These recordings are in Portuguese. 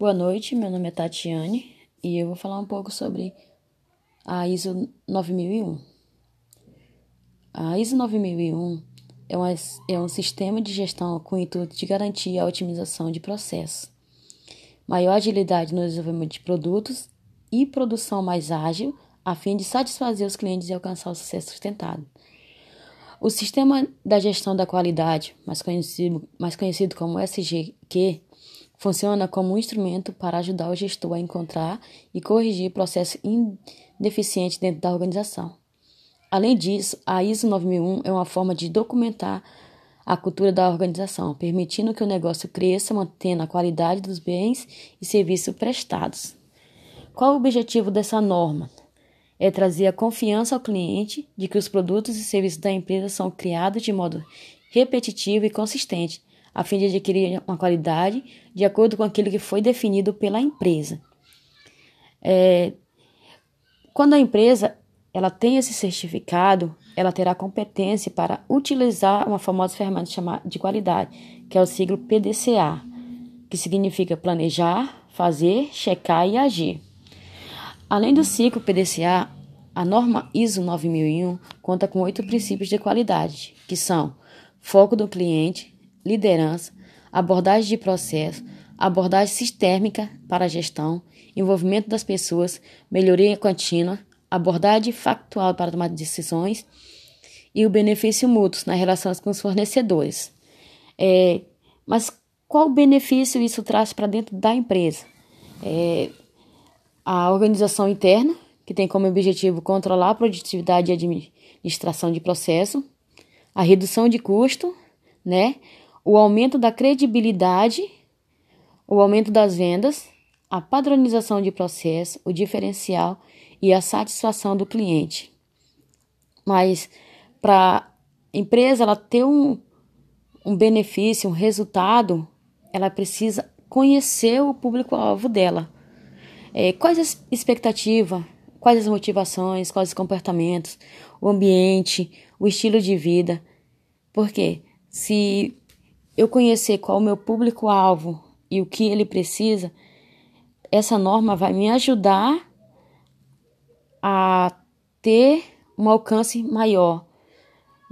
Boa noite, meu nome é Tatiane e eu vou falar um pouco sobre a ISO 9001. A ISO 9001 é, é um sistema de gestão com o intuito de garantir a otimização de processos, maior agilidade no desenvolvimento de produtos e produção mais ágil, a fim de satisfazer os clientes e alcançar o sucesso sustentado. O sistema da gestão da qualidade, mais conhecido, mais conhecido como SGQ, funciona como um instrumento para ajudar o gestor a encontrar e corrigir processos ineficientes dentro da organização. Além disso, a ISO 9001 é uma forma de documentar a cultura da organização, permitindo que o negócio cresça, mantendo a qualidade dos bens e serviços prestados. Qual o objetivo dessa norma? É trazer a confiança ao cliente de que os produtos e serviços da empresa são criados de modo repetitivo e consistente, a fim de adquirir uma qualidade de acordo com aquilo que foi definido pela empresa. É, quando a empresa ela tem esse certificado, ela terá competência para utilizar uma famosa ferramenta chamada de qualidade, que é o siglo PDCA, que significa planejar, fazer, checar e agir. Além do ciclo PDCA, a norma ISO 9001 conta com oito princípios de qualidade, que são foco do cliente, liderança, abordagem de processo, abordagem sistêmica para a gestão, envolvimento das pessoas, melhoria contínua, abordagem factual para tomar decisões e o benefício mútuo nas relações com os fornecedores. É, mas qual benefício isso traz para dentro da empresa? É, a organização interna, que tem como objetivo controlar a produtividade e administração de processo, a redução de custo, né? O aumento da credibilidade, o aumento das vendas, a padronização de processo, o diferencial e a satisfação do cliente. Mas para a empresa ela ter um, um benefício, um resultado, ela precisa conhecer o público-alvo dela. É, quais as expectativas, quais as motivações, quais os comportamentos, o ambiente, o estilo de vida. Porque se eu conhecer qual o meu público-alvo e o que ele precisa, essa norma vai me ajudar a ter um alcance maior.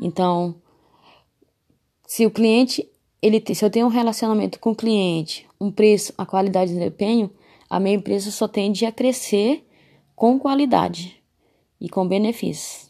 Então, se o cliente, ele, se eu tenho um relacionamento com o cliente, um preço, a qualidade de desempenho, a minha empresa só tende a crescer com qualidade e com benefícios.